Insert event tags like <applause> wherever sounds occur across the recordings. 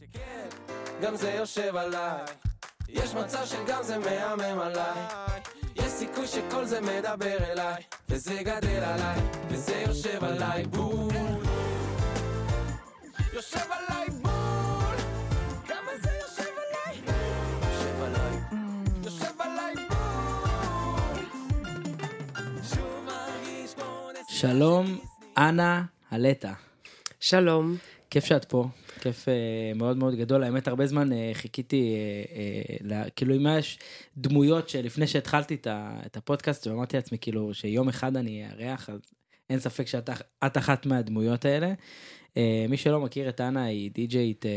שכן, גם זה יושב עליי. יש מצב שגם זה מהמם עליי. יש סיכוי שכל זה מדבר אליי, וזה גדל עליי, וזה יושב עליי בול. יושב עליי בול. כמה זה יושב עליי? יושב עליי. יושב עליי בול. שוב מרגיש כמו נס... שלום, אנה הלטה. שלום. כיף שאת פה, כיף אה, מאוד מאוד גדול. האמת, הרבה זמן אה, חיכיתי, אה, כאילו, אם יש דמויות שלפני שהתחלתי את, הפודקאסט, ואמרתי לעצמי, כאילו, שיום אחד אני אארח, אז אין ספק שאת את אחת מהדמויות האלה. מי שלא מכיר את אנה, היא די-ג'יית אה,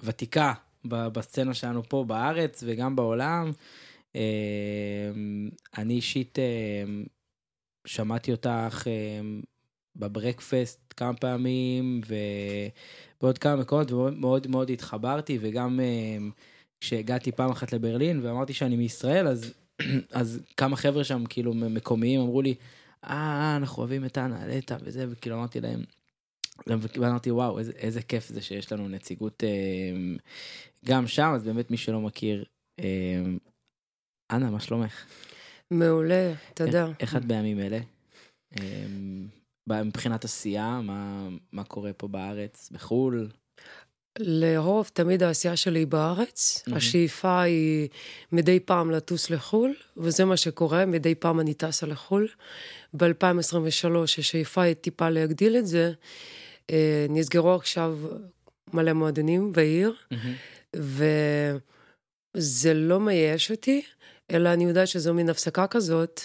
ותיקה בסצנה שלנו פה בארץ וגם בעולם. אני אישית שמעתי אותך בברקפסט כמה פעמים ובעוד כמה מקומות ומאוד מאוד התחברתי וגם אה, כשהגעתי פעם אחת לברלין ואמרתי שאני מישראל אז <clears throat> אז כמה חבר'ה שם כאילו מקומיים אמרו לי אה אנחנו אוהבים את אנה לטה וזה וכאילו אמרתי להם. ואמרתי וואו איזה, איזה כיף זה שיש לנו נציגות אה, גם שם אז באמת מי שלא מכיר אה, אנה מה שלומך? מעולה, תודה. איך את בימים אלה? מבחינת עשייה, מה, מה קורה פה בארץ, בחו"ל? לרוב תמיד העשייה שלי היא בארץ, מהמם. השאיפה היא מדי פעם לטוס לחו"ל, וזה מה שקורה, מדי פעם אני טסה לחו"ל. ב-2023 השאיפה היא טיפה להגדיל את זה. אה, נסגרו עכשיו מלא מועדונים בעיר, וזה לא מייאש אותי, אלא אני יודעת שזו מין הפסקה כזאת,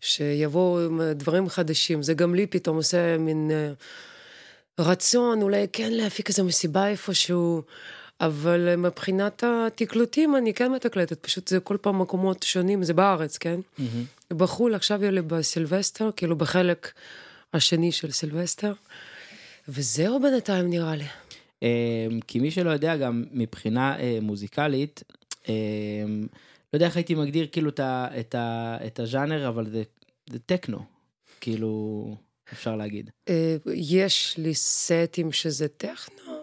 שיבואו עם דברים חדשים. זה גם לי פתאום עושה מין אה, רצון, אולי כן להפיק איזו מסיבה איפשהו, אבל מבחינת התקלוטים אני כן מתקלטת, פשוט זה כל פעם מקומות שונים, זה בארץ, כן? בחו"ל עכשיו יהיה לי בסילבסטר, כאילו בחלק השני של סילבסטר, וזהו בינתיים נראה לי. אה, כי מי שלא יודע גם מבחינה אה, מוזיקלית, אה, לא יודע איך הייתי מגדיר כאילו את, ה, את, ה, את הז'אנר, אבל זה, זה טכנו, כאילו אפשר להגיד. אה, יש לי סטים שזה טכנו.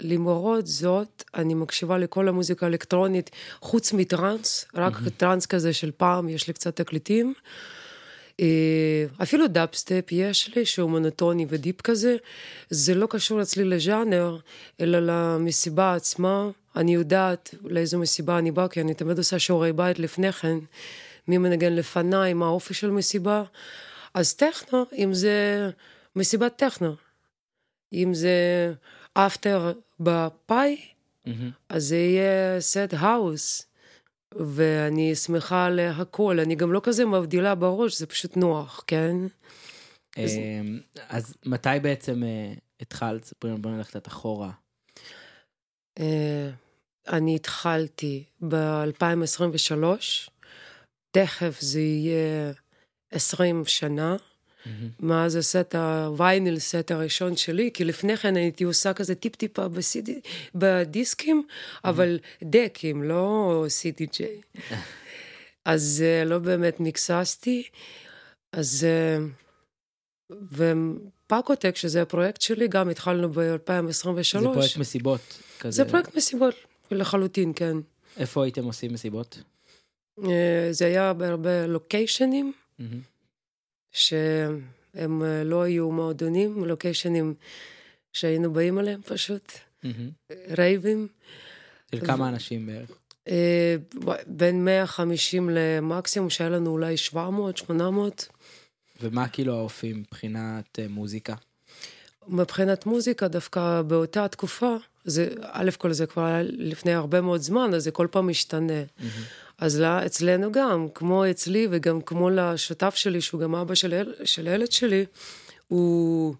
למרות זאת, אני מקשיבה לכל המוזיקה האלקטרונית, חוץ מטראנס, רק טראנס כזה של פעם, יש לי קצת תקליטים. אה, אפילו דאפסטפ יש לי, שהוא מונוטוני ו deep כזה. זה לא קשור אצלי לז'אנר, אלא למסיבה עצמה. אני יודעת לאיזו מסיבה אני באה, כי אני תמיד עושה שיעורי בית לפני כן, מי מנגן לפניי, מה האופי של מסיבה. אז טכנו, אם זה מסיבת טכנו, אם זה after בפאי, אז זה יהיה סט house. ואני שמחה להכל, אני גם לא כזה מבדילה בראש, זה פשוט נוח, כן? אז, אז מתי בעצם אה, התחלת? ספרי לנו, בוא נלך קצת אחורה. אה, אני התחלתי ב-2023, תכף זה יהיה 20 שנה, מאז הסט הוויינל סט הראשון שלי, כי לפני כן הייתי עושה כזה טיפ-טיפה בסידי, בדיסקים, אבל דקים, לא סידי-ג'יי. <laughs> אז אה, לא באמת נקססתי, אז... אה, ופאקוטק, שזה הפרויקט שלי, גם התחלנו ב-2023. זה פרויקט מסיבות. כזה. זה פרויקט מסיבות, לחלוטין, כן. איפה הייתם עושים מסיבות? אה, זה היה בהרבה לוקיישנים. שהם אה, לא היו מועדונים, לוקיישנים שהיינו באים עליהם פשוט. רייבים. של כמה אנשים בערך? אה, בין 150 למקסימום, שהיה לנו אולי 700, 800. ומה כאילו האופי מבחינת מוזיקה? מבחינת מוזיקה, דווקא באותה תקופה, זה, א' כל זה כבר היה לפני הרבה מאוד זמן, אז זה כל פעם משתנה. אז לא, אצלנו גם, כמו אצלי וגם כמו לשותף שלי, שהוא גם אבא של, של הילד שלי, הוא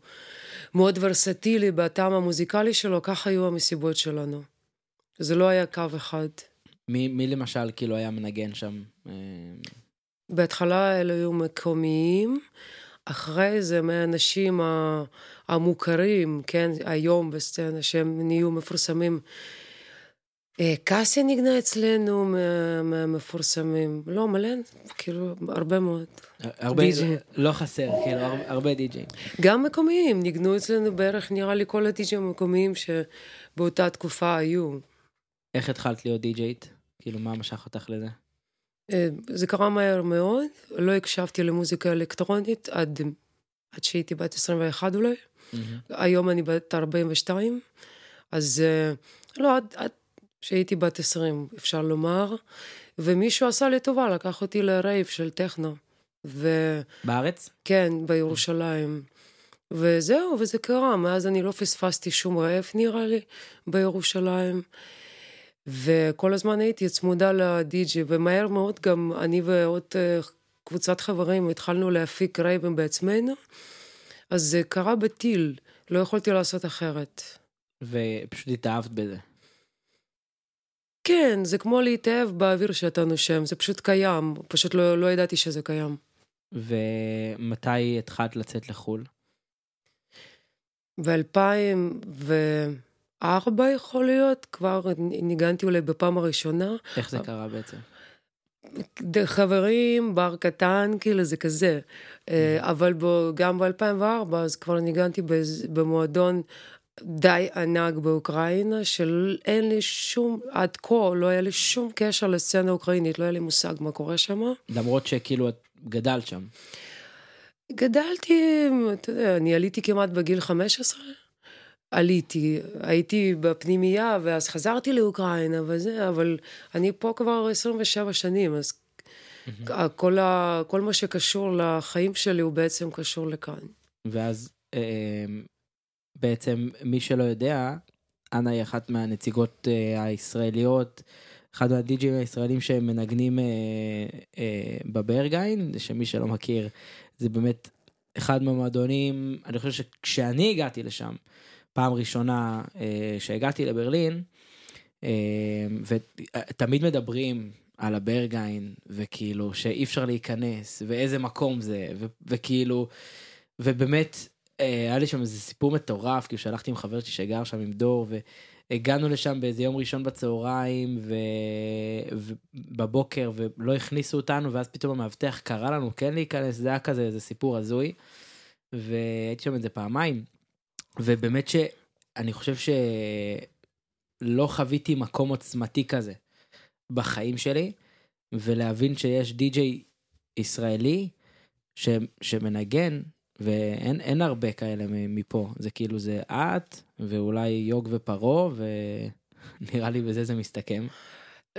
מאוד ורסטילי בטעם המוזיקלי שלו, ככה היו המסיבות שלנו. זה לא היה קו אחד. מי, מי למשל כאילו היה מנגן שם? אה, בהתחלה אלה היו מקומיים, אחרי זה מהאנשים המוכרים, כן, היום בסצנה, שהם נהיו מפורסמים. אה, קאסי נגנה אצלנו מה- מהמפורסמים. לא, מלא, כאילו, הרבה מאוד. הרבה, די-ג'יי. לא חסר, כאילו, הר- הרבה די-ג'יי. גם מקומיים, ניגנו אצלנו בערך, נראה לי, כל הדיג'ים המקומיים שבאותה תקופה היו. איך התחלת להיות די-ג'יית? כאילו, מה משך אותך לזה? אה, זה קרה מהר מאוד, לא הקשבתי למוזיקה אלקטרונית עד, עד שהייתי בת 21 אולי. היום אני בת 42, אז אה, לא, עד, עד שהייתי בת 20, אפשר לומר. ומישהו עשה לי טובה, לקח אותי לרייב של טכנו. וכן, בארץ? בירושלים. וזהו, וזה קרה, מאז אני לא פספסתי שום רעב נראה לי בירושלים. וכל הזמן הייתי צמודה לדי.ג'י, ומהר מאוד גם אני ועוד אה, קבוצת חברים התחלנו להפיק רייבים בעצמנו, אז זה קרה בטיל, לא יכולתי לעשות אחרת. ופשוט התאהבת בזה. כן, זה כמו להתאהב באוויר שאתה נושם, זה פשוט קיים, פשוט לא, לא ידעתי שזה קיים. ומתי התחלת לצאת לחו"ל? ב-2004 יכול להיות, כבר ניגנתי אולי בפעם הראשונה. איך זה קרה בעצם? חברים, בר קטן, כאילו זה כזה. אה, אבל בו, גם ב-2004, אז כבר ניגנתי במועדון די ענק באוקראינה, שאין לי שום, עד כה לא היה לי שום קשר לסצנה האוקראינית, לא היה לי מושג מה קורה שם. למרות שכאילו את גדלת שם. גדלתי, אתה יודע, אני עליתי כמעט בגיל 15. עליתי, הייתי בפנימייה, ואז חזרתי לאוקראינה וזה, אבל אני פה כבר 27 שנים, אז כל, ה, כל מה שקשור לחיים שלי הוא בעצם קשור לכאן. ואז אה, בעצם מי שלא יודע, אנה היא אחת מהנציגות אה, הישראליות, אחד מהדי-ג'ים הישראלים שמנגנים אה, בברגיין, שמי שלא מכיר, זה באמת אחד מהמועדונים, אני חושב שכשאני הגעתי לשם, פעם ראשונה אה, שהגעתי לברלין, אה, ותמיד מדברים על הברגיין, וכאילו שאי אפשר להיכנס, ואיזה מקום זה, ו- וכאילו, ובאמת, אה, היה לי שם איזה סיפור מטורף, כאילו שהלכתי עם חבר שלי שגר שם עם דור, והגענו לשם באיזה יום ראשון בצהריים, ו... ובבוקר, ולא הכניסו אותנו, ואז פתאום המאבטח קרא לנו כן להיכנס, זה היה כזה איזה סיפור הזוי, והייתי שם איזה פעמיים, ובאמת שאני חושב שלא חוויתי מקום עוצמתי כזה בחיים שלי, ולהבין שיש די-ג'יי ישראלי ש... שמנגן, ואין אין הרבה כאלה מפה, זה כאילו זה את, ואולי יוג ופרו, ונראה לי בזה זה מסתכם.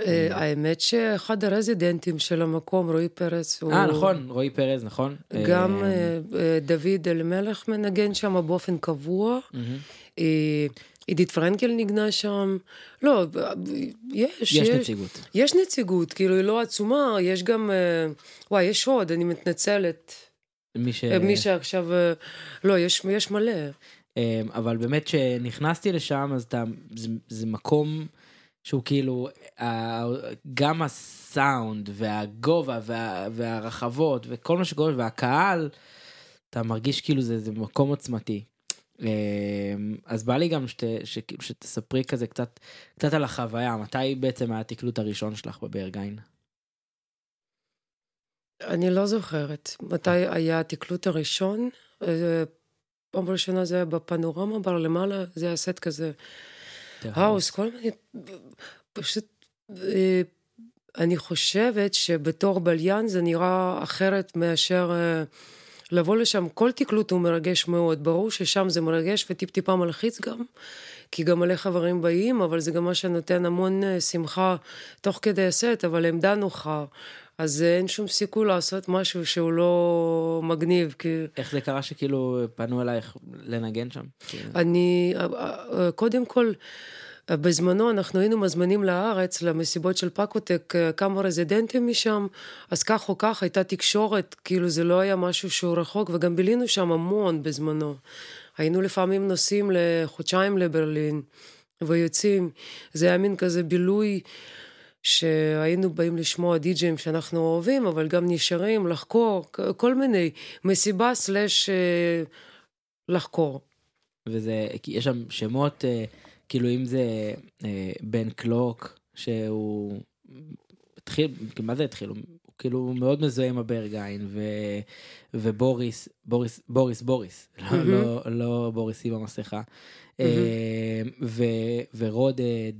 אה, האמת שאחד הרזידנטים של המקום, רועי פרץ, הוא... אה, נכון, רועי פרז, נכון? גם אה, אה, אה, דוד אלימלך מנגן שם באופן קבוע. אה, עידית פרנקל ניגנה שם. לא, אה, יש, יש נציגות. יש נציגות, כאילו היא לא עצומה, יש גם, אה, וואי, יש עוד, אני מתנצלת. מי ש... אה, מי שעכשיו, אה, לא, יש, יש מלא. אה, אבל באמת כשנכנסתי לשם, אז אתה, זה, זה מקום שהוא כאילו, ה- גם הסאונד והגובה וה, והרחבות וכל מה שקורה, והקהל, אתה מרגיש כאילו זה, זה מקום עוצמתי. אה, אז בא לי גם שת, שכאילו שתספרי כזה קצת, קצת על החוויה, מתי בעצם היה התקלוט הראשון שלך בברגיין? אני לא זוכרת מתי היה התקלוט הראשון. אה, פעם ראשונה זה היה בפנורמה בר למעלה, זה היה סט כזה. האוס, כל מיני, פשוט, אה, אני חושבת שבתור בליין זה נראה אחרת מאשר אה, לבוא לשם. כל תקלוט הוא מרגש מאוד, ברור ששם זה מרגש וטיפ-טיפה מלחיץ גם, כי גם מלא חברים באים, אבל זה גם מה שנותן המון אה, שמחה תוך כדי הסט, אבל עמדה נוחה. אז אה, אין שום סיכוי לעשות משהו שהוא לא מגניב, כי... איך זה קרה שכאילו פנו אלייך לנגן שם? אני, אה, אה, קודם כל, אה, בזמנו אנחנו היינו מזמינים לארץ, למסיבות של פקוטק, אה, כמה רזידנטים משם, אז כך או כך הייתה תקשורת, כאילו זה לא היה משהו שהוא רחוק, וגם בילינו שם המון בזמנו. היינו לפעמים נוסעים לחודשיים לברלין, ויוצאים, זה היה מין כזה בילוי. שהיינו באים לשמוע די-ג'ים שאנחנו אוהבים, אבל גם נשארים לחקור, כל מיני, מסיבה סלאש אה, לחקור. וזה, יש שם שמות, אה, כאילו אם זה אה, בן קלוק, שהוא התחיל, מה זה התחיל? הוא כאילו מאוד מזוהה עם הברגיין, ו, ובוריס, בוריס, בוריס, בוריס, לא, לא, לא בוריס עם המסכה, אה, ו, ורודד,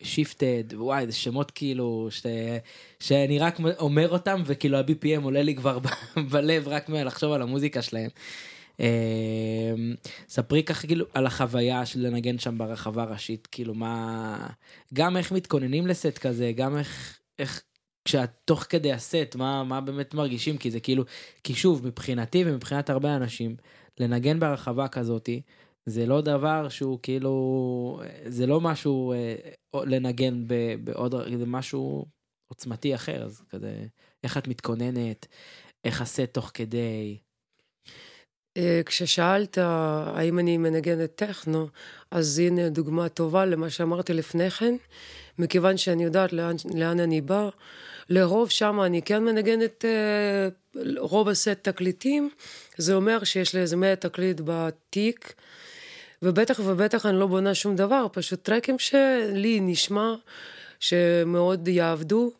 ושיפטד, וואי, זה שמות כאילו, ש, שאני רק אומר אותם, וכאילו ה-BPM עולה לי כבר <laughs> בלב רק מלחשוב על המוזיקה שלהם. אמ, ספרי ככה כאילו על החוויה של לנגן שם ברחבה הראשית כאילו מה גם איך מתכוננים לסט כזה גם איך איך כשאת תוך כדי הסט מה מה באמת מרגישים כי זה כאילו כי שוב מבחינתי ומבחינת הרבה אנשים לנגן ברחבה כזאתי זה לא דבר שהוא כאילו זה לא משהו אה, לנגן בעוד זה משהו עוצמתי אחר אז כזה איך את מתכוננת איך הסט תוך כדי. אה, כששאלת האם אני מנגנת טכנו, אז הנה דוגמה טובה למה שאמרתי לפני כן, מכיוון שאני יודעת לאן, לאן אני באה. לרוב שם אני כן מנגנת אה, רוב הסט תקליטים, זה אומר שיש לי איזה מאה תקליט בתיק, ובטח ובטח אני לא בונה שום דבר, פשוט טרקים שלי נשמע שמאוד יעבדו,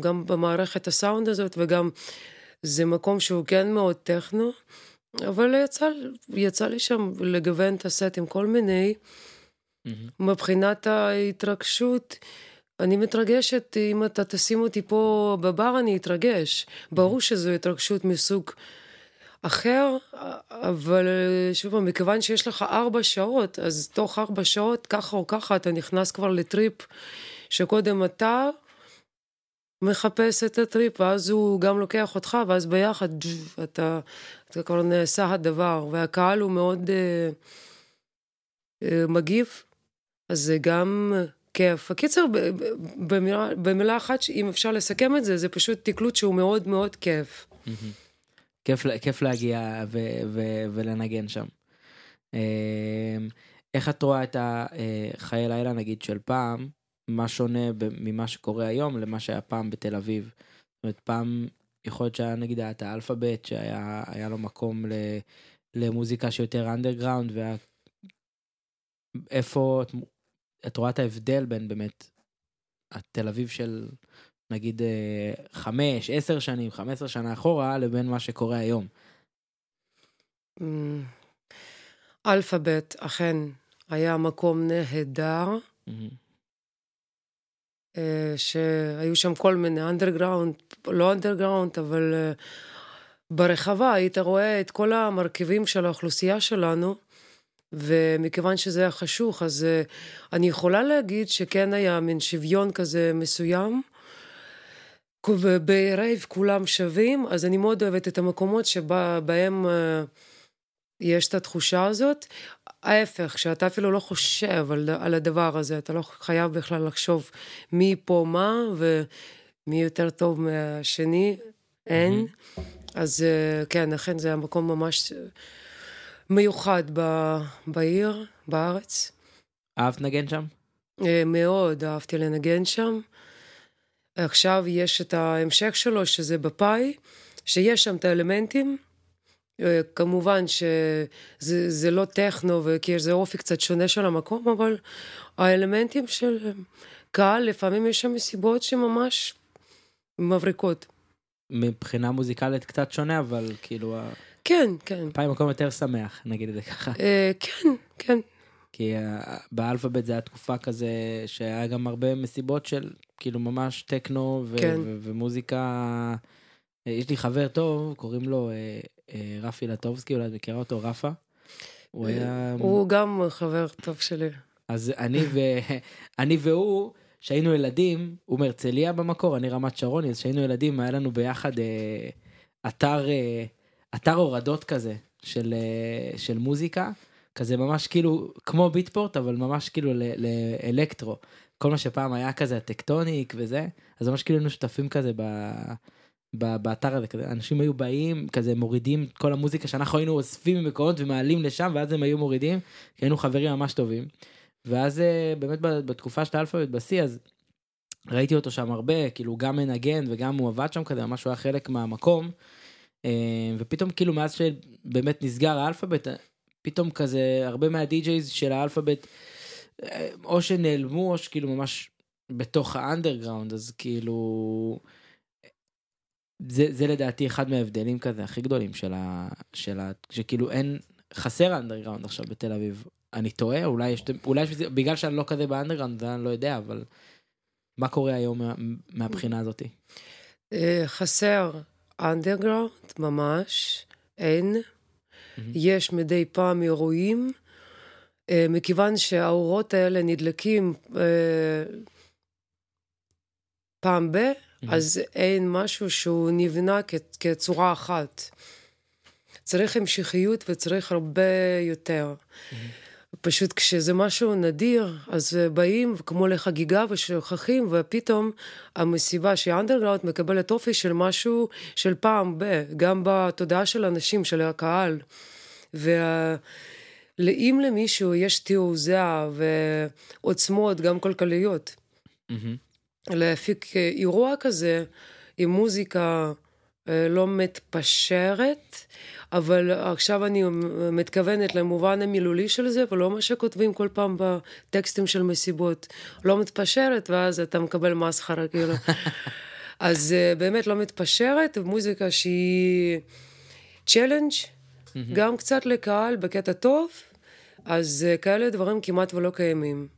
גם במערכת הסאונד הזאת, וגם זה מקום שהוא כן מאוד טכנו. אבל יצא, יצא לי שם לגוון את הסט עם כל מיני. Mm-hmm. מבחינת ההתרגשות, אני מתרגשת, אם אתה תשים אותי פה בבר, אני אתרגש. ברור שזו התרגשות מסוג אחר, אבל שוב מכיוון שיש לך ארבע שעות, אז תוך ארבע שעות, ככה או ככה, אתה נכנס כבר לטריפ שקודם אתה מחפש את הטריפ, ואז הוא גם לוקח אותך, ואז ביחד אתה, אתה כבר נעשה הדבר, והקהל הוא מאוד אה, אה, מגיב, אז זה גם כיף. הקיצר, במילה, במילה אחת, אם אפשר לסכם את זה, זה פשוט תקלוט שהוא מאוד מאוד כיף. כיף, כיף להגיע ו, ו, ולנגן שם. אה, איך את רואה את החיי אה, לילה נגיד של פעם, מה שונה ממה שקורה היום למה שהיה פעם בתל אביב. זאת אומרת, פעם יכול להיות שהיה נגיד את האלפאבית שהיה לו מקום ל, למוזיקה שיותר אנדרגראונד והיה... איפה את, את רואה את ההבדל בין באמת התל אביב של נגיד אה, חמש, עשר שנים, חמש עשר שנה אחורה לבין מה שקורה היום. אמ, אלפאבית אכן היה מקום נהדר. אה, שהיו שם כל מיני underground, לא underground, אבל אה, ברחבה היית רואה את כל המרכיבים של האוכלוסייה שלנו, ומכיוון שזה היה חשוך, אז אה, אני יכולה להגיד שכן היה מין שוויון כזה מסוים. וב rave כולם שווים, אז אני מאוד אוהבת את המקומות שבהם יש את התחושה הזאת. ההפך, שאתה אפילו לא חושב על, על הדבר הזה, אתה לא חייב בכלל לחשוב מי פה מה ומי יותר טוב מהשני, אין. Mm-hmm. אז אה, כן, אכן זה המקום ממש מיוחד ב, בעיר, בארץ. אהבת לנגן שם? אה, מאוד אהבתי לנגן שם. עכשיו יש את ההמשך שלו, שזה בפאי, שיש שם את האלמנטים, אה, כמובן שזה לא טכנו, כי יש איזה אופי קצת שונה של המקום, אבל האלמנטים של קהל, לפעמים יש שם מסיבות שממש מבריקות. מבחינה מוזיקלית קצת שונה, אבל כאילו... כן, כן. פעם מקום יותר שמח, נגיד את זה ככה. אה, כן, כן. כי אה, באלפאבית זה היה תקופה כזה שהיה גם הרבה מסיבות של כאילו ממש טכנו ו- כן. ו- ומוזיקה. יש לי חבר טוב, קוראים לו אה, רפי לטובסקי, אולי את מכירה אותו, רפה? הוא היה... הוא גם חבר טוב שלי. אז אני, ו... <laughs> אני והוא, כשהיינו ילדים, הוא מהרצליה במקור, אני רמת שרוני, אז כשהיינו ילדים היה לנו ביחד אה, אתר, אה, אתר הורדות כזה של, אה, של מוזיקה, כזה ממש כאילו כמו ביטפורט, אבל ממש כאילו לאלקטרו. כל מה שפעם היה כזה טקטוניק וזה, אז ממש כאילו היינו שותפים כזה ב... באתר הזה, כזה, אנשים היו באים, כזה מורידים כל המוזיקה שאנחנו היינו אוספים ממקומות ומעלים לשם, ואז הם היו מורידים, כי היינו חברים ממש טובים. ואז אה, באמת בתקופה של האלפאבית בשיא, אז ראיתי אותו שם הרבה, כאילו גם מנגן וגם הוא עבד שם כזה, ממש הוא היה חלק מהמקום. אה, ופתאום כאילו מאז שבאמת נסגר האלפאבית, פתאום כזה הרבה מהדי-ג'ייז של האלפאבית, אה, או שנעלמו או שכאילו ממש בתוך האנדרגראונד, אז כאילו... זה, זה לדעתי אחד מההבדלים כזה הכי גדולים של ה... של ה... שכאילו אין... חסר underground עכשיו בתל אביב. אני טועה, אולי יש... אולי יש... בגלל שאני לא כזה ב underground, אני לא יודע, אבל... מה קורה היום מה, מהבחינה הזאת? אה, חסר underground, ממש, אין. יש מדי פעם אירועים, אה, מכיוון שהאורות האלה נדלקים אה, פעם ב, אז אין משהו שהוא נבנה כצורה אחת. צריך המשכיות וצריך הרבה יותר. פשוט כשזה משהו נדיר, אז באים כמו לחגיגה ושוכחים, ופתאום המסיבה שהיא אנדרגראונד מקבלת אופי של משהו של פעם ב... גם בתודעה של אנשים, של הקהל. ואם למישהו יש תעוזה ועוצמות, גם כלכליות, mm-hmm. להפיק אירוע כזה עם מוזיקה אה, לא מתפשרת, אבל עכשיו אני מתכוונת למובן המילולי של זה, ולא מה שכותבים כל פעם בטקסטים של מסיבות. לא מתפשרת, ואז אתה מקבל מסחרה, כאילו. <laughs> אז אה, באמת לא מתפשרת, מוזיקה שהיא צ'לנג', גם קצת לקהל בקטע טוב, אז אה, כאלה דברים כמעט ולא קיימים.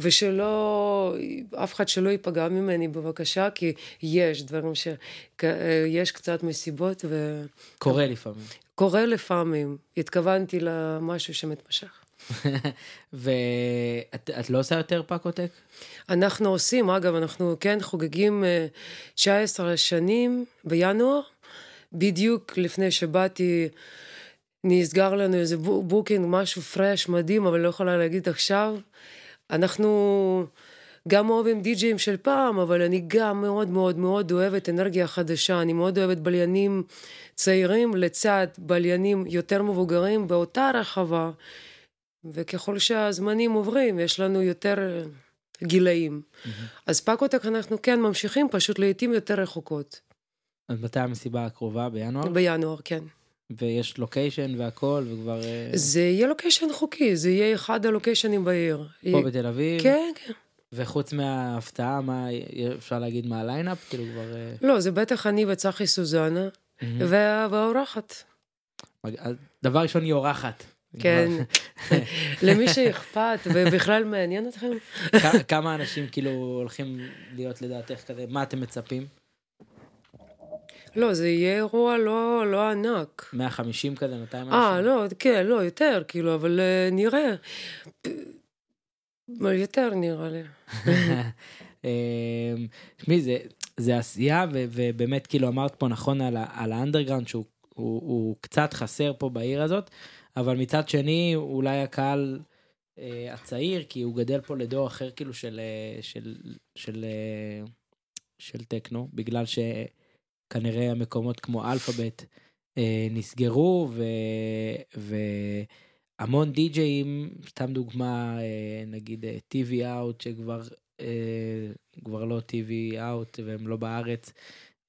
ושלא, אף אחד שלא ייפגע ממני בבקשה, כי יש דברים ש... יש קצת מסיבות ו... קורה לפעמים. קורה לפעמים. התכוונתי למשהו שמתמשך. <laughs> ואת לא עושה יותר פאקוטק? אנחנו עושים, אגב, אנחנו כן חוגגים 19 אה, שנים בינואר, בדיוק לפני שבאתי, נסגר לנו איזה booking, משהו fresh, מדהים, אבל לא יכולה להגיד עכשיו. אנחנו גם אוהבים די-ג'אים של פעם, אבל אני גם מאוד מאוד מאוד אוהבת אנרגיה חדשה. אני מאוד אוהבת בליינים צעירים לצד בליינים יותר מבוגרים באותה רחבה. וככל שהזמנים עוברים, יש לנו יותר גילאים. Mm-hmm. אז פאקוטק אנחנו כן ממשיכים, פשוט לעיתים יותר רחוקות. אז מתי המסיבה הקרובה? בינואר? בינואר, כן. ויש location והכל, וכבר... אה, זה יהיה location חוקי, זה יהיה אחד הלוקיישנים בעיר. פה בתל אביב? כן, כן. וחוץ מההפתעה, מה אפשר להגיד מה ה lineup? כאילו כבר... אה, לא, זה בטח אני וצחי סוזנה, והאורחת. דבר ראשון היא אורחת. כן, <laughs> למי שאכפת, ובכלל מעניין אתכם. כמה אנשים כאילו הולכים להיות לדעתך כזה, מה אתם מצפים? לא, זה יהיה אירוע לא, לא ענק. 150 כזה, 200 אנשים? אה, לא, כן, לא, יותר, כאילו, אבל uh, נראה. יותר נראה לי. <laughs> אמ, תשמעי, זה, זה עשייה, ו, ובאמת, כאילו, אמרת פה נכון על, על האנדרגראונד, שהוא הוא, הוא קצת חסר פה בעיר הזאת, אבל מצד שני, אולי הקהל אה, הצעיר, כי הוא גדל פה לדור אחר, כאילו, של, אה, של, של, של, של טכנו, בגלל ש... כנראה המקומות כמו אלפאבית אה, נסגרו, ו, והמון די-ג'אים, סתם דוגמה, אה, נגיד אה, TV Out, שכבר אה, כבר לא TV Out והם לא בארץ.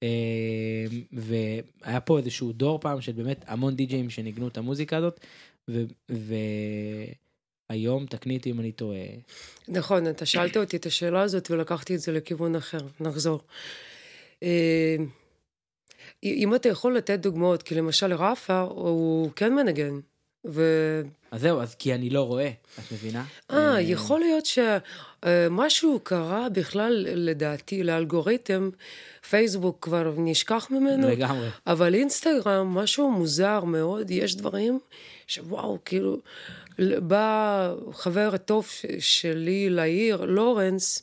אה, והיה פה איזשהו דור פעם של באמת המון די-ג'אים שניגנו את המוזיקה הזאת, ו... ו... היום, תקני אותי אם אני טועה. נכון, אתה שאלת אותי את השאלה הזאת ולקחתי את זה לכיוון אחר. נחזור. אה, אם אתה יכול לתת דוגמאות, כי למשל רפה, הוא כן מנגן. ו... אז זהו, אז כי אני לא רואה, את מבינה? אה, אה יכול להיות שמשהו קרה בכלל, לדעתי, לאלגוריתם, פייסבוק כבר נשכח ממנו. לגמרי. אבל אינסטגרם, משהו מוזר מאוד, יש דברים שוואו, כאילו, בא חבר טוב שלי לעיר, לורנס,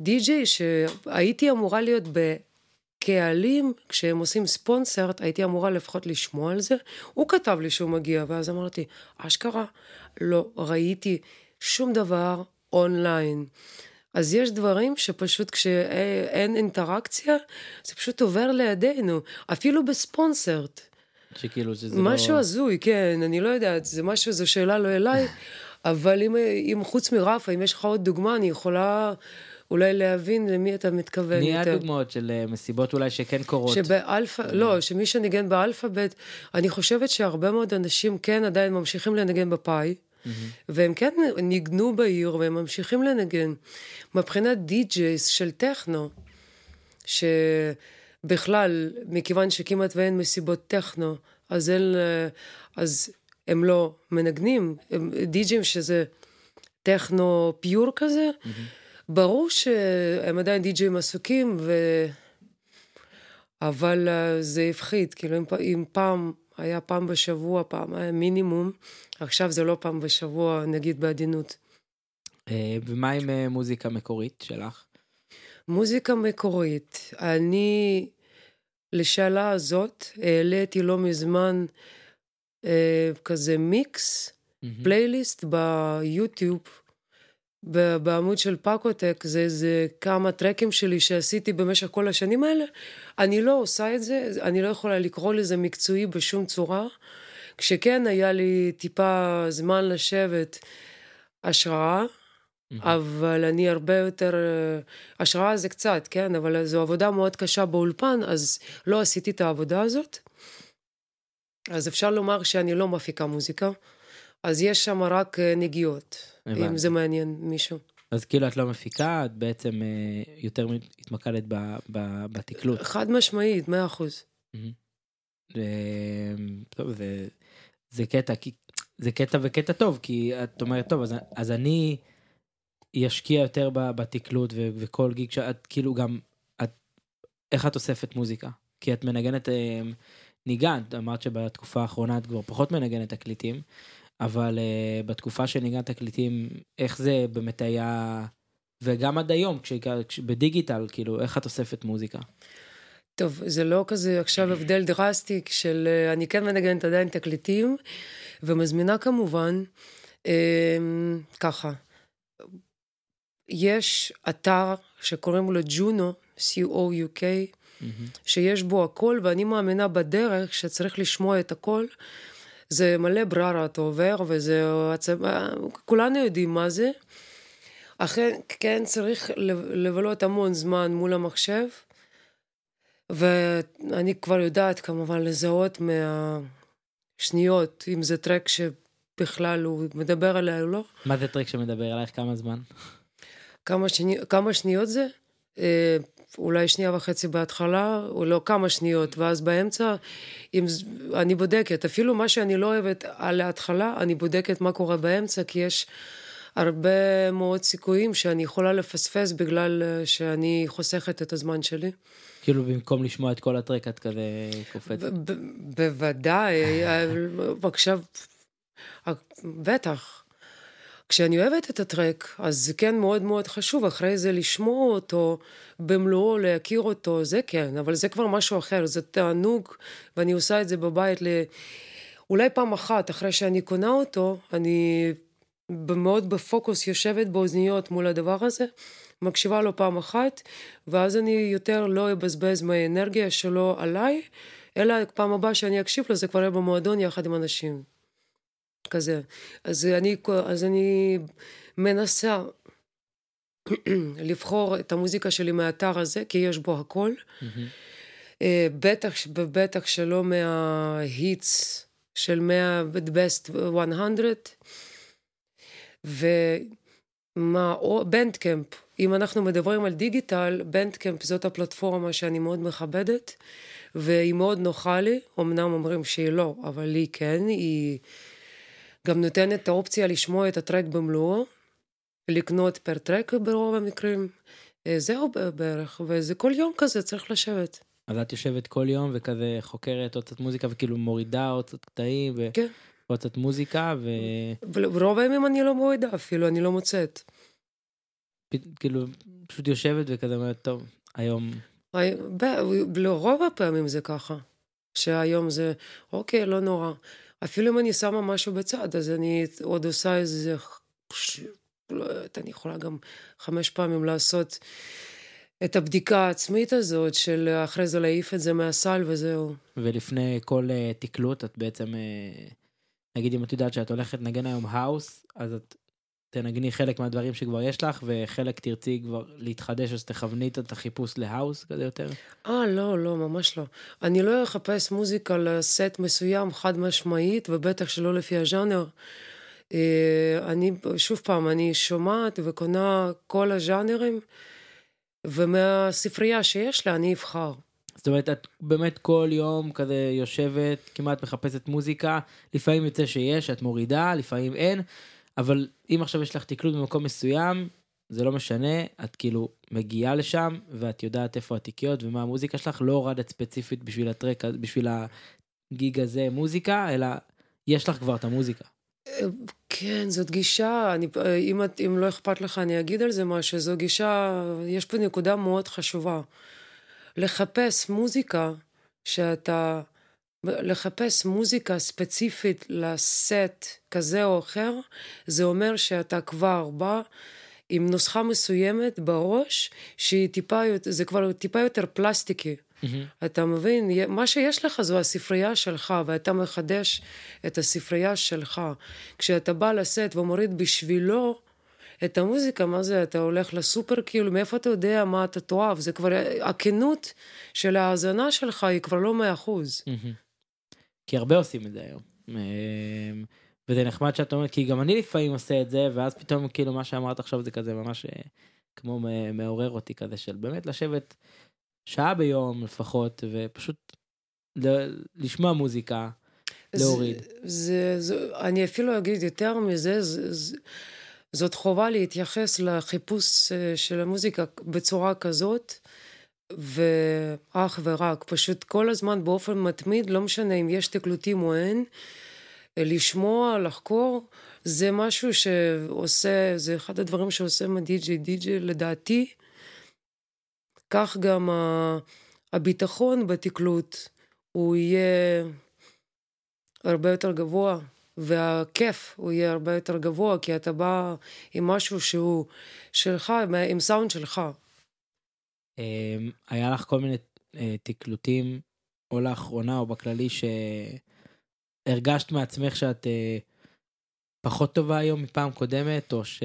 די.ג'יי, שהייתי אמורה להיות ב... קהלים, כשהם עושים ספונסרט, הייתי אמורה לפחות לשמוע על זה. הוא כתב לי שהוא מגיע, ואז אמרתי, אשכרה, לא ראיתי שום דבר אונליין. אז יש דברים שפשוט כשאין אינטראקציה, זה פשוט עובר לידינו, אפילו בספונסרט. שכאילו שזה משהו לא... משהו הזוי, כן, אני לא יודעת, זה משהו, זו שאלה לא אליי, אבל אם, אם חוץ מרפה, אם יש לך עוד דוגמה, אני יכולה... אולי להבין למי אתה מתכוון יותר. מי הדוגמאות של אה, מסיבות אולי שכן קורות? שבאלפא, לא, שמי שניגן באלפאבית, אני חושבת שהרבה מאוד אנשים כן עדיין ממשיכים לנגן בפאי. והם כן ניגנו בעיר והם ממשיכים לנגן. מבחינת די-ג'ייס של טכנו, שבכלל, מכיוון שכמעט ואין מסיבות טכנו, אז, אין, אז הם לא מנגנים, הם די-ג'ים שזה טכנו פיור כזה, mm-hmm. ברור שהם עדיין די-ג'ים עסוקים, ו... אבל uh, זה הפחיד, כאילו אם, אם פעם היה פעם בשבוע, פעם היה מינימום, עכשיו זה לא פעם בשבוע, נגיד בעדינות. אה, ומה עם אה, מוזיקה מקורית שלך? מוזיקה מקורית, אני לשאלה הזאת העליתי לא מזמן אה, כזה mix. playlist ביוטיוב, בעמוד של פאקוטק, זה, זה כמה טרקים שלי שעשיתי במשך כל השנים האלה. אני לא עושה את זה, אני לא יכולה לקרוא לזה מקצועי בשום צורה. כשכן היה לי טיפה זמן לשבת, השראה, mm-hmm. אבל אני הרבה יותר, השראה זה קצת, כן, אבל זו עבודה מאוד קשה באולפן, אז לא עשיתי את העבודה הזאת. אז אפשר לומר שאני לא מפיקה מוזיקה, אז יש שם רק אה, נגיעות, הבנתי. אם זה מעניין מישהו. אז כאילו את לא מפיקה, את בעצם אה, יותר התמקדת בתקלוט. חד משמעית, מאה אחוז. טוב, זה, זה קטע, זה קטע וקטע טוב, כי את אומרת, טוב, אז, אז אני אשקיע יותר בתקלוט וכל גיג שאת כאילו גם, את, איך את אוספת מוזיקה? כי את מנגנת אה, ניגנת, אמרת שבתקופה האחרונה את כבר פחות מנגנת תקליטים, אבל uh, בתקופה שניגנת תקליטים, איך זה באמת היה, וגם עד היום, כש, כש, בדיגיטל, כאילו, איך את אוספת מוזיקה? טוב, זה לא כזה עכשיו הבדל דרסטי של uh, אני כן מנגנת עדיין תקליטים, ומזמינה כמובן, uh, ככה, יש אתר שקוראים לו ג'ונו, C-O-U-K, mm-hmm. שיש בו הכל, ואני מאמינה בדרך שצריך לשמוע את הכל. זה מלא בררה, אתה עובר, וזה... כולנו יודעים מה זה. אכן, כן, צריך לבלות המון זמן מול המחשב, ואני כבר יודעת כמובן לזהות מהשניות, אם זה טרק שבכלל הוא מדבר עליי או לא. מה זה טרק שמדבר עלייך? כמה זמן? כמה, שני, כמה שניות זה? אה, אולי שנייה וחצי בהתחלה, או לא כמה שניות, ואז באמצע, אם, אני בודקת, אפילו מה שאני לא אוהבת על ההתחלה, אני בודקת מה קורה באמצע, כי יש הרבה מאוד סיכויים שאני יכולה לפספס בגלל אה, שאני חוסכת את הזמן שלי. כאילו במקום לשמוע את כל הטרק את כזה קופצת. בוודאי, אה, עכשיו, בטח. כשאני אוהבת את הטרק, אז זה כן מאוד מאוד חשוב, אחרי זה לשמוע אותו במלואו, להכיר אותו, זה כן, אבל זה כבר משהו אחר, זה תענוג, ואני עושה את זה בבית ל... אולי פעם אחת, אחרי שאני קונה אותו, אני מאוד בפוקוס יושבת באוזניות מול הדבר הזה, מקשיבה לו פעם אחת, ואז אני יותר לא אבזבז מהאנרגיה שלו עליי, אלא פעם הבאה שאני אקשיב לו זה כבר יהיה במועדון יחד עם אנשים. כזה. אז אני, אז אני מנסה לבחור את המוזיקה שלי מהאתר הזה, כי יש בו הכל. Mm-hmm. בטח, בטח שלא מההיטס של 100, best 100. ומה, או בנדקמפ, אם אנחנו מדברים על דיגיטל, בנדקמפ זאת הפלטפורמה שאני מאוד מכבדת, והיא מאוד נוחה לי, אמנם אומרים שהיא לא, אבל לי כן, היא... גם נותנת את האופציה לשמוע את הטרק במלואו, לקנות פר טרק ברוב המקרים. אה, זהו בערך, וזה כל יום כזה, צריך לשבת. אז את יושבת כל יום וכזה חוקרת עוד קצת מוזיקה וכאילו מורידה עוד קצת קטעים ועוד כן. קצת מוזיקה ו... ורוב הימים אני לא מורידה אפילו, אני לא מוצאת. כאילו, פשוט יושבת וכזה אומרת, טוב, היום... רוב הפעמים זה ככה. שהיום זה, אוקיי, לא נורא. אפילו אם אני שמה משהו בצד, אז אני עוד עושה איזה... לא יודעת, אני יכולה גם חמש פעמים לעשות את הבדיקה העצמית הזאת, של אחרי זה להעיף את זה מהסל וזהו. ולפני כל uh, תקלוט, את בעצם, uh, נגיד אם את יודעת שאת הולכת לנגן היום האוס, אז את תנגני חלק מהדברים שכבר יש לך, וחלק תרצי כבר להתחדש, אז תכווני את החיפוש להאוס כזה יותר? אה, לא, לא, ממש לא. אני לא אחפש מוזיקה לסט מסוים חד משמעית, ובטח שלא לפי הז'אנר. אה, אני, שוב פעם, אני שומעת וקונה כל הז'אנרים, ומהספרייה שיש לה אני אבחר. זאת אומרת, את באמת כל יום כזה יושבת, כמעט מחפשת מוזיקה, לפעמים יוצא שיש, את מורידה, לפעמים אין, אבל אם עכשיו יש לך תקלוט במקום מסוים, זה לא משנה, את כאילו מגיעה לשם, ואת יודעת איפה התיקיות ומה המוזיקה שלך, לא הורדת ספציפית בשביל הטרק, בשביל הגיג הזה מוזיקה, אלא יש לך כבר את המוזיקה. כן, זאת גישה, אני, אם, את, אם לא אכפת לך אני אגיד על זה משהו, זו גישה, יש פה נקודה מאוד חשובה. לחפש מוזיקה שאתה, לחפש מוזיקה ספציפית לסט כזה או אחר, זה אומר שאתה כבר בא עם נוסחה מסוימת בראש, שהיא טיפה, זה כבר טיפה יותר פלסטיקי. Mm-hmm. אתה מבין? מה שיש לך זו הספרייה שלך, ואתה מחדש את הספרייה שלך. כשאתה בא לסט ומוריד בשבילו את המוזיקה, מה זה, אתה הולך לסופר, כאילו, מאיפה אתה יודע מה אתה תאהב? זה כבר, הכנות של ההאזנה שלך היא כבר לא מאה אחוז. Mm-hmm. כי הרבה עושים את זה היום. אמ, וזה נחמד שאת אומרת, כי גם אני לפעמים עושה את זה, ואז פתאום כאילו מה שאמרת עכשיו זה כזה ממש אה, כמו מעורר אותי כזה של באמת לשבת שעה ביום לפחות, ופשוט לשמוע מוזיקה, להוריד. זה, זה, זה, אני אפילו אגיד יותר מזה, זה, זה, זאת חובה להתייחס לחיפוש אה, של המוזיקה בצורה כזאת, ואך ורק, פשוט כל הזמן באופן מתמיד, לא משנה אם יש תקלוטים או אין, לשמוע, לחקור, זה משהו שעושה, זה אחד הדברים שעושה מהדי-ג'יי די-ג'יי לדעתי. כך גם הביטחון בתקלוט, הוא יהיה הרבה יותר גבוה, והכיף הוא יהיה הרבה יותר גבוה, כי אתה בא עם משהו שהוא שלך, עם סאונד שלך. אמ, היה לך כל מיני אה, תקלוטים, או לאחרונה או בכללי, שהרגשת מעצמך שאת אה, פחות טובה היום מפעם קודמת, או ש...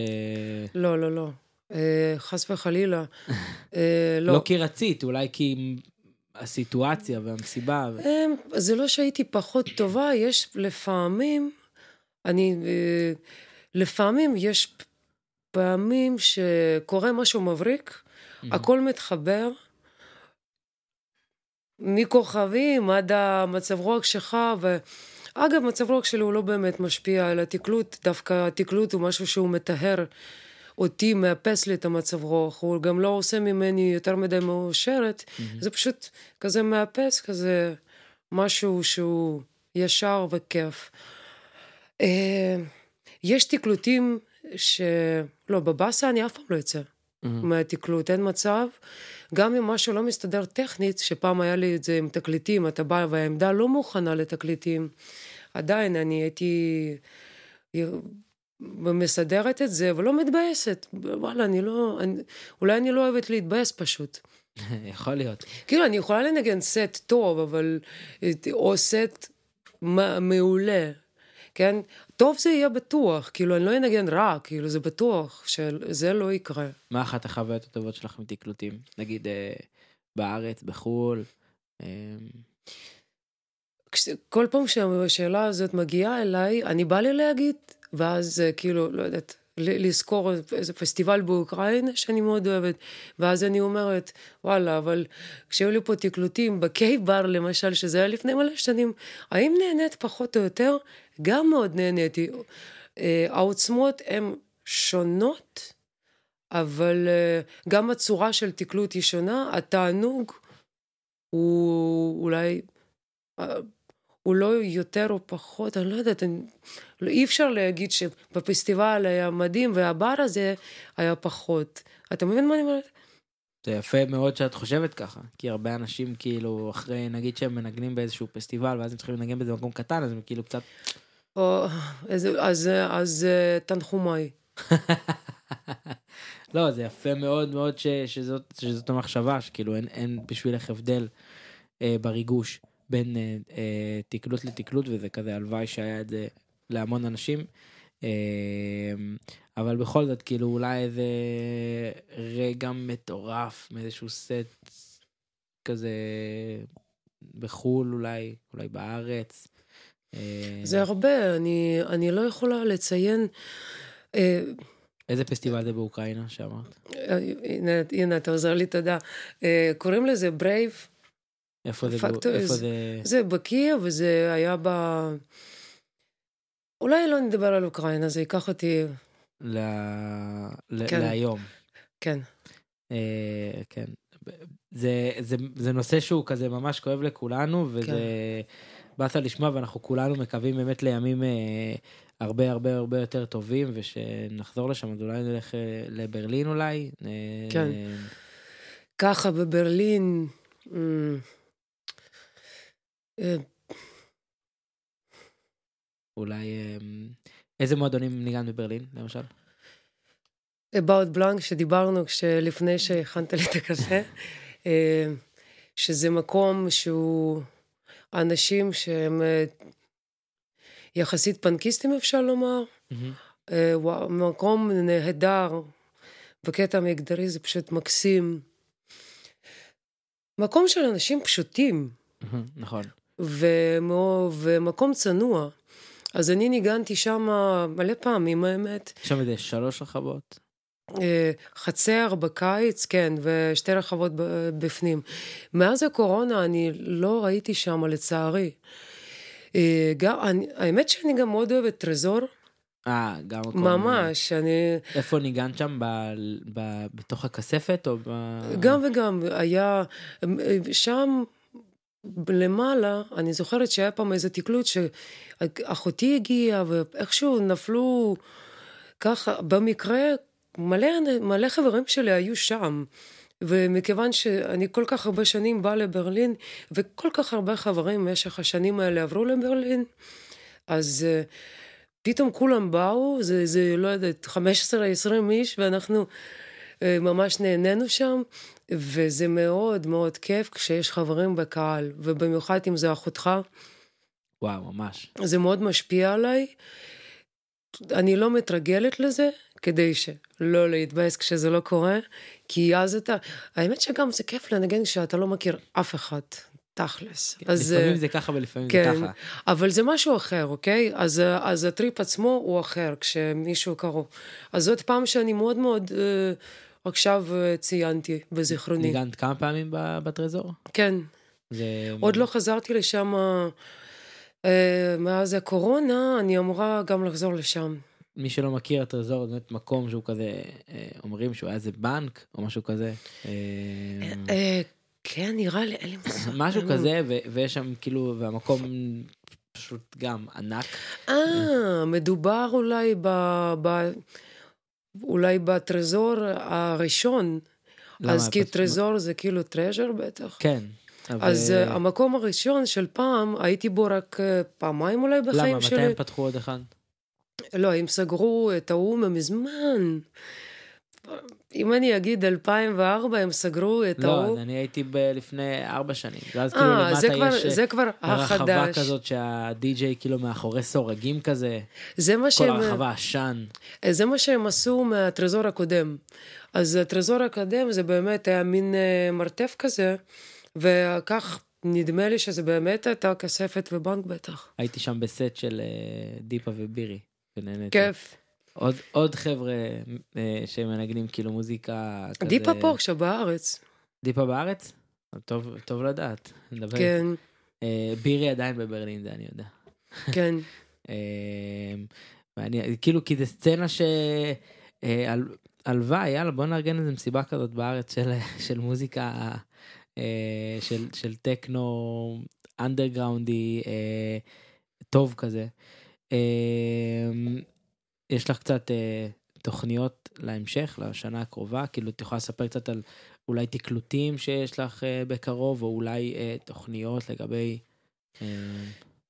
לא, לא, לא. אה, חס וחלילה. <laughs> לא. לא כי רצית, אולי כי הסיטואציה והמסיבה. זה לא שהייתי פחות טובה, יש לפעמים, אני, לפעמים יש פעמים שקורה משהו מבריק, הכל מתחבר, מכוכבים עד המצב רוח שלך, ואגב, מצב רוח שלי הוא לא באמת משפיע על התקלוט, דווקא התקלוט הוא משהו שהוא מטהר אותי, מאפס לי את המצב רוח, הוא גם לא עושה ממני יותר מדי מאושרת, mm-hmm. זה פשוט כזה מאפס, כזה משהו שהוא ישר וכיף. אה, יש תקלוטים ש... לא, בבאסה אני אף פעם לא אצא. Mm-hmm. מהתקלוט, אין מצב. גם אם משהו לא מסתדר טכנית, שפעם היה לי את זה עם תקליטים, אתה בא והעמדה לא מוכנה לתקליטים, עדיין אני הייתי מסדרת את זה ולא מתבאסת. וואלה, אני לא... אני, אולי אני לא אוהבת להתבאס פשוט. <laughs> יכול להיות. כאילו, אני יכולה לנגן סט טוב, אבל... או סט מעולה. כן? טוב זה יהיה בטוח, כאילו, אני לא אנגן רע, כאילו, זה בטוח שזה לא יקרה. מה אחת החוויות הטובות שלך מתקלוטים? נגיד, אה, בארץ, בחו"ל? אה... כל פעם שהשאלה הזאת מגיעה אליי, אני בא לי להגיד, ואז אה, כאילו, לא יודעת, לזכור איזה פסטיבל באוקראינה שאני מאוד אוהבת, ואז אני אומרת, וואלה, אבל כשהיו לי פה תקלוטים בקיי בר למשל, שזה היה לפני מלא שנים, האם נהנית פחות או יותר? גם מאוד נהניתי. אה, העוצמות הן שונות, אבל אה, גם הצורה של תקלוט היא שונה, התענוג הוא אולי הוא לא יותר או פחות, אני לא יודעת, אני, לא, אי אפשר להגיד שבפסטיבל היה מדהים והבר הזה היה פחות. אתה מבין מה אני אומרת? זה יפה מאוד שאת חושבת ככה, כי הרבה אנשים כאילו אחרי, נגיד שהם מנגנים באיזשהו פסטיבל ואז הם צריכים לנגן באיזה מקום קטן, אז הם כאילו קצת... אז, אז, אז תנחומיי. <laughs> לא, זה יפה מאוד מאוד ש, שזאת, שזאת המחשבה, שכאילו אין, אין בשבילך הבדל אה, בריגוש. בין אה, אה, תקלוט לתקלוט וזה כזה הלוואי שהיה את זה להמון אנשים. אה, אבל בכל זאת כאילו אולי איזה רגע מטורף מאיזשהו סט כזה בחול אולי אולי בארץ אה, זה הרבה, אני, אני לא יכולה לציין... אה, איזה פסטיבל זה באוקראינה שאמרת? אה, הנה, הנה, אתה עוזר לי, תודה. אה, קוראים לזה Brave, איפה זה? Factory, איפה זה- זה? זה בקייב, וזה היה ב... אולי לא נדבר על אוקראינה, זה ייקח אותי... ל... ל... כן. להיום. כן. אה, כן. זה, זה, זה נושא שהוא כזה ממש כואב לכולנו, וזה כן. באסה לשמוע, ואנחנו כולנו מקווים באמת לימים אה, הרבה הרבה הרבה יותר טובים, ושנחזור לשם, אז אולי נלך אה, לברלין אולי. אה, כן. ככה בברלין... אמ, אה, אולי... אה, איזה מועדונים ניגן בברלין, למשל? About Blank שדיברנו לפני שהכנת לי את הקפה, אה, שזה מקום שהוא אנשים שהם אה, יחסית פנקיסטים אפשר לומר, וואו, מקום נהדר, בקטע מגדרי זה פשוט מקסים. מקום של אנשים פשוטים, מהמם, נכון. ומו- ומקום צנוע. אז אני ניגנתי שם מלא פעמים, האמת. שם איזה שלוש רחבות. אה, חצר בקיץ, כן, ושתי רחבות בפנים. מאז הקורונה אני לא ראיתי שם, לצערי. אה, גם, אני, האמת שאני גם מאוד אוהבת טרזור, אה, גם מקום... ממש, אני... איפה ניגנת שם? ב, ב, בתוך הכספת או ב... גם וגם, היה שם למעלה, אני זוכרת שהיה פעם איזה תקלוט שאחותי הגיעה ואיכשהו נפלו ככה, במקרה מלא, מלא חברים שלי היו שם. ומכיוון שאני כל כך הרבה שנים באה לברלין, וכל כך הרבה חברים במשך השנים האלה עברו לברלין, אז אה, פתאום כולם באו, זה, זה לא יודעת, 15-20 איש, ואנחנו אה, ממש נהנינו שם, וזה מאוד מאוד כיף כשיש חברים בקהל, ובמיוחד אם זה אחותך, וואו, ממש. זה מאוד משפיע עליי. אני לא מתרגלת לזה, כדי שלא להתבאס כשזה לא קורה, כי אז אתה... האמת שגם זה כיף לנגן כשאתה לא מכיר אף אחד, תכלס. אז, לפעמים אה, זה ככה ולפעמים כן, זה ככה. אבל זה משהו אחר, אוקיי? אז, אה, אז הטריפ עצמו הוא אחר כשמישהו קרוב. אז זאת פעם שאני מאוד מאוד אה, עכשיו אה, ציינתי בזיכרוני. ניגנת כמה פעמים בטרזור? כן. זה... עוד לא חזרתי לשם אה, מאז הקורונה, אני אמורה גם לחזור לשם. מי שלא מכיר את טרזור זה באמת מקום שהוא כזה, אה, אומרים שהוא היה איזה בנק או משהו כזה. אה, אה, כן, נראה לי, אין לי מושג. משהו כזה, ויש שם כאילו, והמקום פשוט גם ענק. אה, מדובר אולי ב... ב... אולי בטרזור הראשון. למה? אז כי טרזור זה כאילו טרז'ר בטח. כן. אז המקום הראשון של פעם, הייתי בו רק פעמיים אולי למה? בחיים מתי שלי. הם פתחו עוד אחד? לא, הם סגרו את האו"ם מזמן. אם אני אגיד 2004, הם סגרו את לא, האו"ם. אני הייתי ב- לפני ארבע שנים. ואז כאילו אה, זה למטה כבר, יש אה, זה כבר רחבה החדש. כזאת שהדי-ג'יי כאילו מאחורי סורגים כזה. זה מה כל שהם... הרחבה עשן. זה מה שהם עשו מהטרזור הקודם. אז הטרזור הקודם זה באמת היה מין אה, מרתף כזה, וכך נדמה לי שזה באמת הייתה כספת ובנק בטח. הייתי שם בסט של אה, דיפה ובירי. ונהניתי. כיף. עוד, עוד חבר'ה אה, שמנגנים כאילו מוזיקה כזה. דיפה פה עכשיו בארץ. דיפה בארץ? טוב, טוב לדעת. נדבר. כן, אה, בירי עדיין בברלין, זה אני יודע. כן. <laughs> אה, ואני, כאילו, כי זה סצנה ש... אה, על- הלוואי, יאללה, בוא נארגן איזה מסיבה כזאת בארץ של, <laughs> של מוזיקה, אה, של, של טכנו אנדרגראונדי, אה, טוב כזה. אה, יש לך קצת אה, תוכניות להמשך, לשנה הקרובה? כאילו, את יכולה לספר קצת על אולי תקלוטים שיש לך אה, בקרוב, או אולי אה, תוכניות לגבי... אה,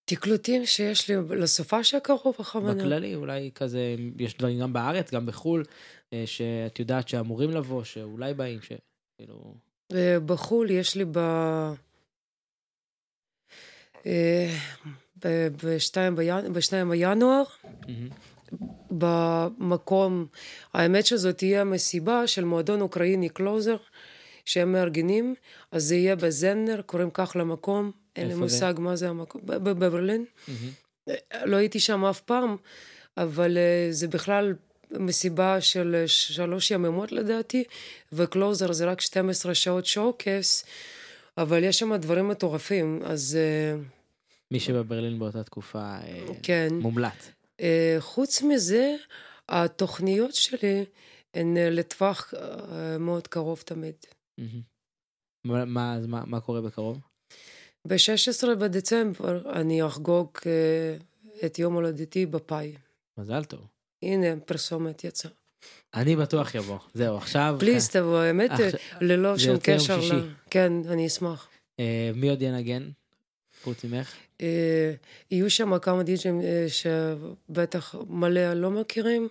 תקלוטים שיש לי לסופש הקרוב בכוונה. בכללי, אולי כזה, יש דברים גם בארץ, גם בחו"ל, שאת יודעת שאמורים לבוא, שאולי באים, שכאילו... בחו"ל יש לי ב... אה, ב- בשתיים בינ- בשתיים בינואר, מהמם. במקום, האמת שזאת תהיה מסיבה של מועדון אוקראיני Closer, שהם מארגנים, אז זה יהיה ב Zenner, קוראים כך למקום, אין לי? מושג מה זה המקום, ב- ב- בברלין. מהמם. לא הייתי שם אף פעם, אבל אה, זה בכלל מסיבה של שלוש יממות לדעתי, ו Closer זה רק 12 שעות showcase, אבל יש שם דברים מטורפים, אז... אה, מי שבברלין באותה תקופה אה, כן. מומלץ. אה, חוץ מזה, התוכניות שלי הן אה, לטווח מאוד קרוב תמיד. מהמם. מה- מה אז מה- מה קורה בקרוב? ב-16 בדצמבר אני אחגוג את יום הולדתי בפאי. מזל טוב. הנה, פרסומת יצאה. אני בטוח יבוא. זהו, עכשיו... פליז, תבוא, האמת, אה, עכשיו- ללא זה שום יוצא יום קשר שישי. ל... כן, אני אשמח. מי עוד ינגן? חוץ ממך? אה, יהיו שם כמה די.ג'ים אה, שבטח מלא לא מכירים.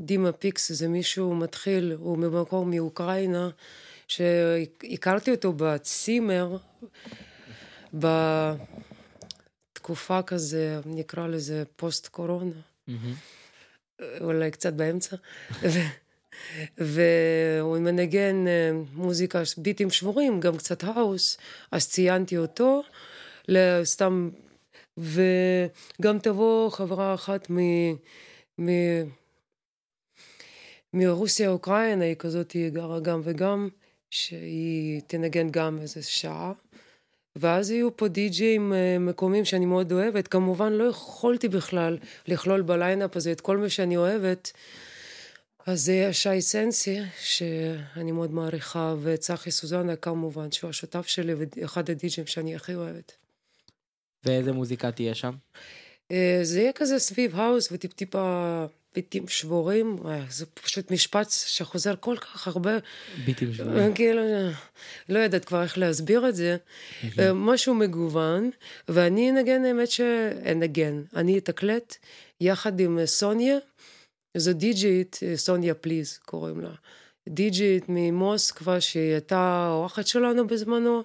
דימה פיקס זה מישהו מתחיל, הוא במקור מאוקראינה, שהכרתי אותו בצימר, בתקופה כזה, נקרא לזה פוסט קורונה. מהמם. אולי קצת באמצע. והוא מנגן אה, מוזיקה, ביטים שבורים, גם קצת האוס, אז ציינתי אותו, סתם, וגם תבוא חברה אחת מ... מ... מרוסיה אוקראינה, היא כזאת, היא גרה גם וגם, שהיא תנגן גם איזה שעה. ואז יהיו פה די-ג'ים אה, מקומיים שאני מאוד אוהבת. כמובן, לא יכולתי בכלל לכלול בליינאפ הזה את כל מה שאני אוהבת. אז זה יהיה שי סנסי, שאני מאוד מעריכה, וצחי סוזנה כמובן, שהוא השותף שלי ואחד הדי-ג'ים שאני הכי אוהבת. ואיזה מוזיקה תהיה שם? אה, זה יהיה כזה סביב האוס וטיפ-טיפה ביטים שבורים, וואי, זה פשוט משפט שחוזר כל כך הרבה, ביטים שבורים. כאילו, לא יודעת כבר איך להסביר את זה. אה, משהו מגוון, ואני אנגן, האמת שאנגן, אני אתקלט יחד עם סוניה, זו די-ג'ית, אה, סוניה פליז קוראים לה. די-ג'ית ממוסקבה, שהיא הייתה אורחת שלנו בזמנו,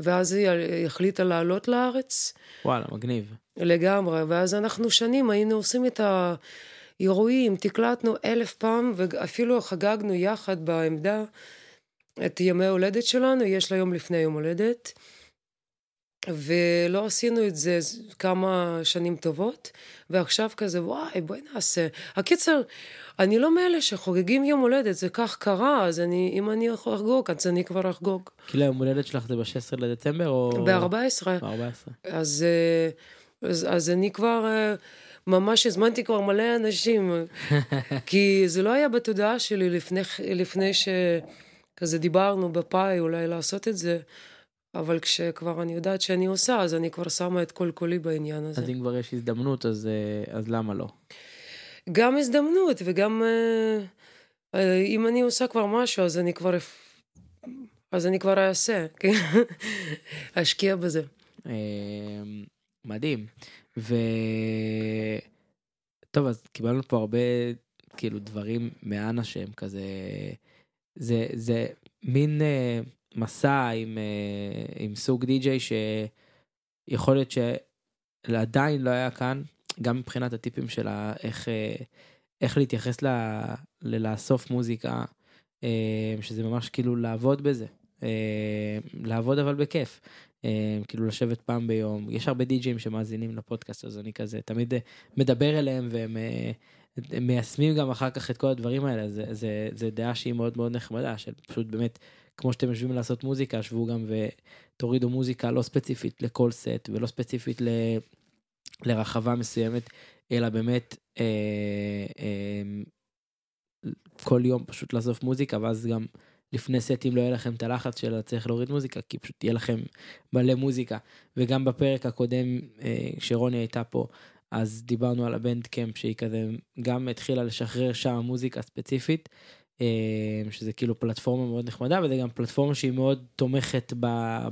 ואז היא החליטה לעלות לארץ. וואלה, מגניב. לגמרי, ואז אנחנו שנים היינו עושים את האירועים, תקלטנו אלף פעם, ואפילו חגגנו יחד בעמדה את ימי ההולדת שלנו, יש לה יום לפני יום הולדת, ולא עשינו את זה כמה שנים טובות, ועכשיו כזה, וואי, בואי נעשה. הקיצר, אני לא מאלה שחוגגים יום הולדת, זה כך קרה, אז אני, אם אני יכול לחגוג, אז אני כבר אחגוג. כאילו היום הולדת שלך זה ב-16 לדצמבר או... ב-14. ב-14. אז, אה, אז, אז אני כבר, אה, ממש הזמנתי כבר מלא אנשים, <laughs> כי זה לא היה בתודעה שלי לפני, לפני שכזה דיברנו בפאי אולי לעשות את זה, אבל כשכבר אני יודעת שאני עושה, אז אני כבר שמה את כל קולי בעניין הזה. אז אם כבר יש הזדמנות, אז, אה, אז למה לא? גם הזדמנות וגם אה, אה, אם אני עושה כבר משהו, אז אני כבר... אז אני כבר אעשה, <laughs> כן? אשקיע בזה. אה, מדהים. ו... טוב, אז קיבלנו פה הרבה, כאילו, דברים מאנה שהם כזה... זה, זה מין אה, מסע עם, אה, עם סוג די-ג'יי שיכול להיות שעדיין לא היה כאן, גם מבחינת הטיפים של ה- איך, אה, איך להתייחס ל, ללאסוף מוזיקה, אה, שזה ממש כאילו לעבוד בזה. אה, לעבוד אבל בכיף. כאילו לשבת פעם ביום. יש הרבה די-ג'ים שמאזינים לפודקאסט, אז אני כזה תמיד מדבר אליהם והם הם מיישמים גם אחר כך את כל הדברים האלה. זה, זה, זה דעה שהיא מאוד מאוד נחמדה, של פשוט באמת, כמו שאתם יושבים לעשות מוזיקה, שבו גם ותורידו מוזיקה לא ספציפית לכל סט ולא ספציפית ל, לרחבה מסוימת, אלא באמת אה, אה, כל יום פשוט לאסוף מוזיקה, ואז גם לפני סטים לא יהיה לכם את הלחץ של צריך להוריד מוזיקה, כי פשוט יהיה לכם מלא מוזיקה. וגם בפרק הקודם, אה, כשרוני הייתה פה, אז דיברנו על הבנד קמפ שהיא כזה גם התחילה לשחרר שם מוזיקה ספציפית, אה, שזה כאילו פלטפורמה מאוד נחמדה, וזה גם פלטפורמה שהיא מאוד תומכת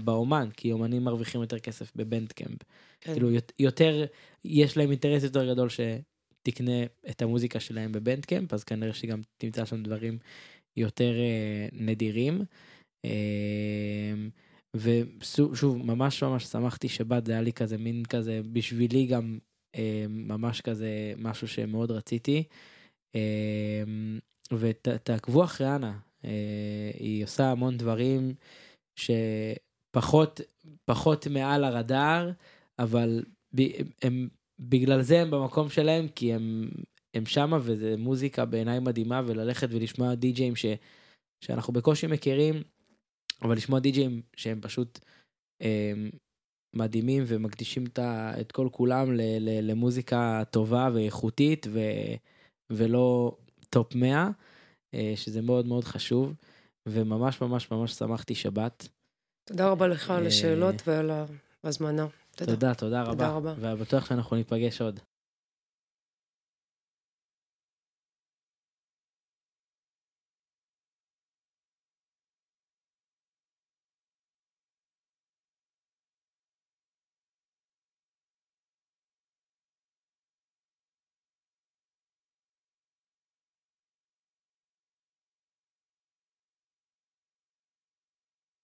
באומן, כי אומנים מרוויחים יותר כסף בבנד קמפ. כן. כאילו יות- יותר, יש להם אינטרס יותר גדול שתקנה את המוזיקה שלהם בבנד קמפ, אז כנראה שגם תמצא שם דברים יותר אה, נדירים. אה, ושוב, ממש ממש שמחתי שבאת, זה היה לי כזה מין כזה, בשבילי גם אה, ממש כזה משהו שמאוד רציתי. ותעקבו אחרי אנה, אה, היא עושה המון דברים שפחות פחות מעל הרדאר, אבל ב- הם בגלל זה הם במקום שלהם, כי הם, הם שמה וזה מוזיקה בעיניי מדהימה, וללכת ולשמוע די-ג'אים שאנחנו בקושי מכירים, אבל לשמוע די-ג'אים שהם פשוט אה, מדהימים ומקדישים את, את כל כולם ל, ל, למוזיקה טובה ואיכותית ו, ולא טופ 100, אה, שזה מאוד מאוד חשוב, וממש ממש ממש שמחתי שבת. תודה רבה לך על אה, השאלות ועל ההזמנה. תודה. תודה, תודה רבה. תודה רבה. ובטוח שאנחנו ניפגש עוד.